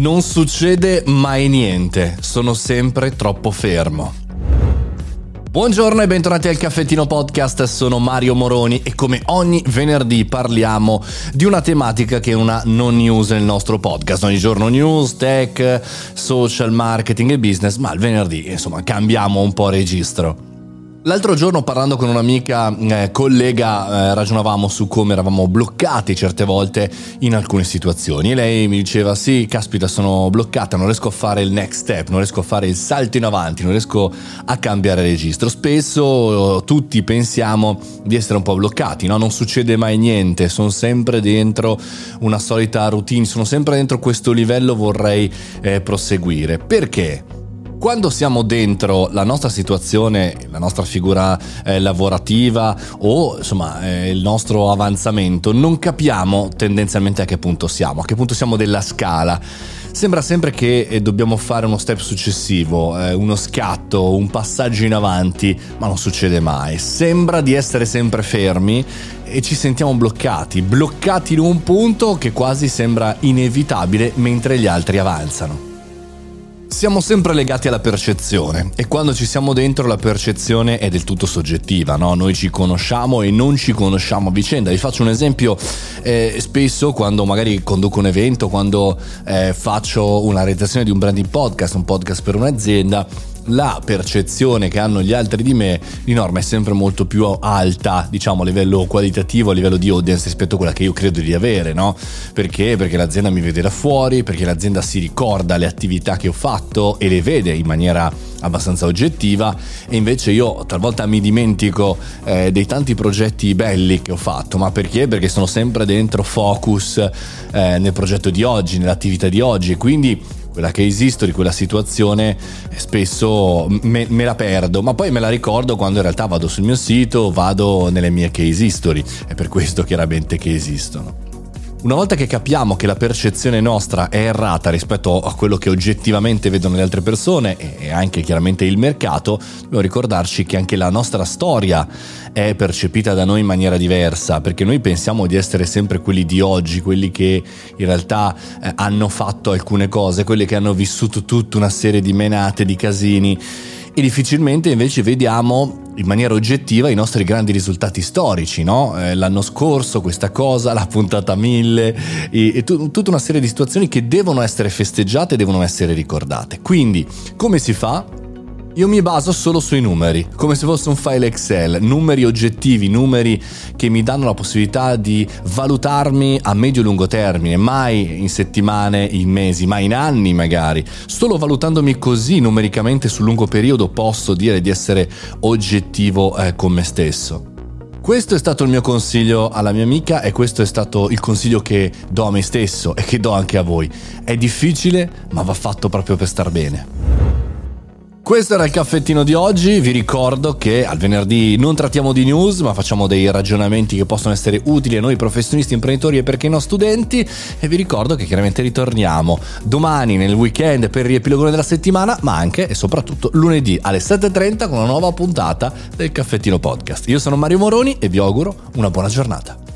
Non succede mai niente, sono sempre troppo fermo. Buongiorno e bentornati al Caffettino Podcast, sono Mario Moroni e come ogni venerdì parliamo di una tematica che è una non news nel nostro podcast. Ogni giorno news, tech, social, marketing e business, ma il venerdì insomma cambiamo un po' registro. L'altro giorno parlando con un'amica eh, collega eh, ragionavamo su come eravamo bloccati certe volte in alcune situazioni e lei mi diceva sì caspita sono bloccata non riesco a fare il next step non riesco a fare il salto in avanti non riesco a cambiare registro spesso eh, tutti pensiamo di essere un po' bloccati no? non succede mai niente sono sempre dentro una solita routine sono sempre dentro questo livello vorrei eh, proseguire perché? Quando siamo dentro la nostra situazione, la nostra figura eh, lavorativa o insomma eh, il nostro avanzamento, non capiamo tendenzialmente a che punto siamo, a che punto siamo della scala. Sembra sempre che eh, dobbiamo fare uno step successivo, eh, uno scatto, un passaggio in avanti, ma non succede mai. Sembra di essere sempre fermi e ci sentiamo bloccati, bloccati in un punto che quasi sembra inevitabile mentre gli altri avanzano. Siamo sempre legati alla percezione e quando ci siamo dentro la percezione è del tutto soggettiva, no? Noi ci conosciamo e non ci conosciamo a vicenda. Vi faccio un esempio, eh, spesso quando magari conduco un evento, quando eh, faccio una realizzazione di un branding podcast, un podcast per un'azienda, la percezione che hanno gli altri di me di norma è sempre molto più alta, diciamo a livello qualitativo, a livello di audience rispetto a quella che io credo di avere, no? Perché? Perché l'azienda mi vede da fuori, perché l'azienda si ricorda le attività che ho fatto e le vede in maniera abbastanza oggettiva e invece io talvolta mi dimentico eh, dei tanti progetti belli che ho fatto, ma perché? Perché sono sempre dentro focus eh, nel progetto di oggi, nell'attività di oggi e quindi quella case history, quella situazione, spesso me, me, la perdo, ma poi me la ricordo quando in realtà vado sul mio sito, vado nelle mie case history, è per questo chiaramente che esistono. Una volta che capiamo che la percezione nostra è errata rispetto a quello che oggettivamente vedono le altre persone e anche chiaramente il mercato, dobbiamo ricordarci che anche la nostra storia è percepita da noi in maniera diversa, perché noi pensiamo di essere sempre quelli di oggi, quelli che in realtà eh, hanno fatto alcune cose, quelli che hanno vissuto tutta una serie di menate, di casini. E difficilmente invece vediamo in maniera oggettiva i nostri grandi risultati storici, no? eh, l'anno scorso questa cosa, la puntata 1000 e, e t- tutta una serie di situazioni che devono essere festeggiate e devono essere ricordate. Quindi come si fa? Io mi baso solo sui numeri, come se fosse un file Excel, numeri oggettivi, numeri che mi danno la possibilità di valutarmi a medio-lungo termine, mai in settimane, in mesi, mai in anni magari. Solo valutandomi così numericamente sul lungo periodo posso dire di essere oggettivo eh, con me stesso. Questo è stato il mio consiglio alla mia amica e questo è stato il consiglio che do a me stesso e che do anche a voi. È difficile, ma va fatto proprio per star bene. Questo era il caffettino di oggi, vi ricordo che al venerdì non trattiamo di news ma facciamo dei ragionamenti che possono essere utili a noi professionisti, imprenditori e perché no studenti e vi ricordo che chiaramente ritorniamo domani nel weekend per il riepilogo della settimana ma anche e soprattutto lunedì alle 7.30 con una nuova puntata del caffettino podcast. Io sono Mario Moroni e vi auguro una buona giornata.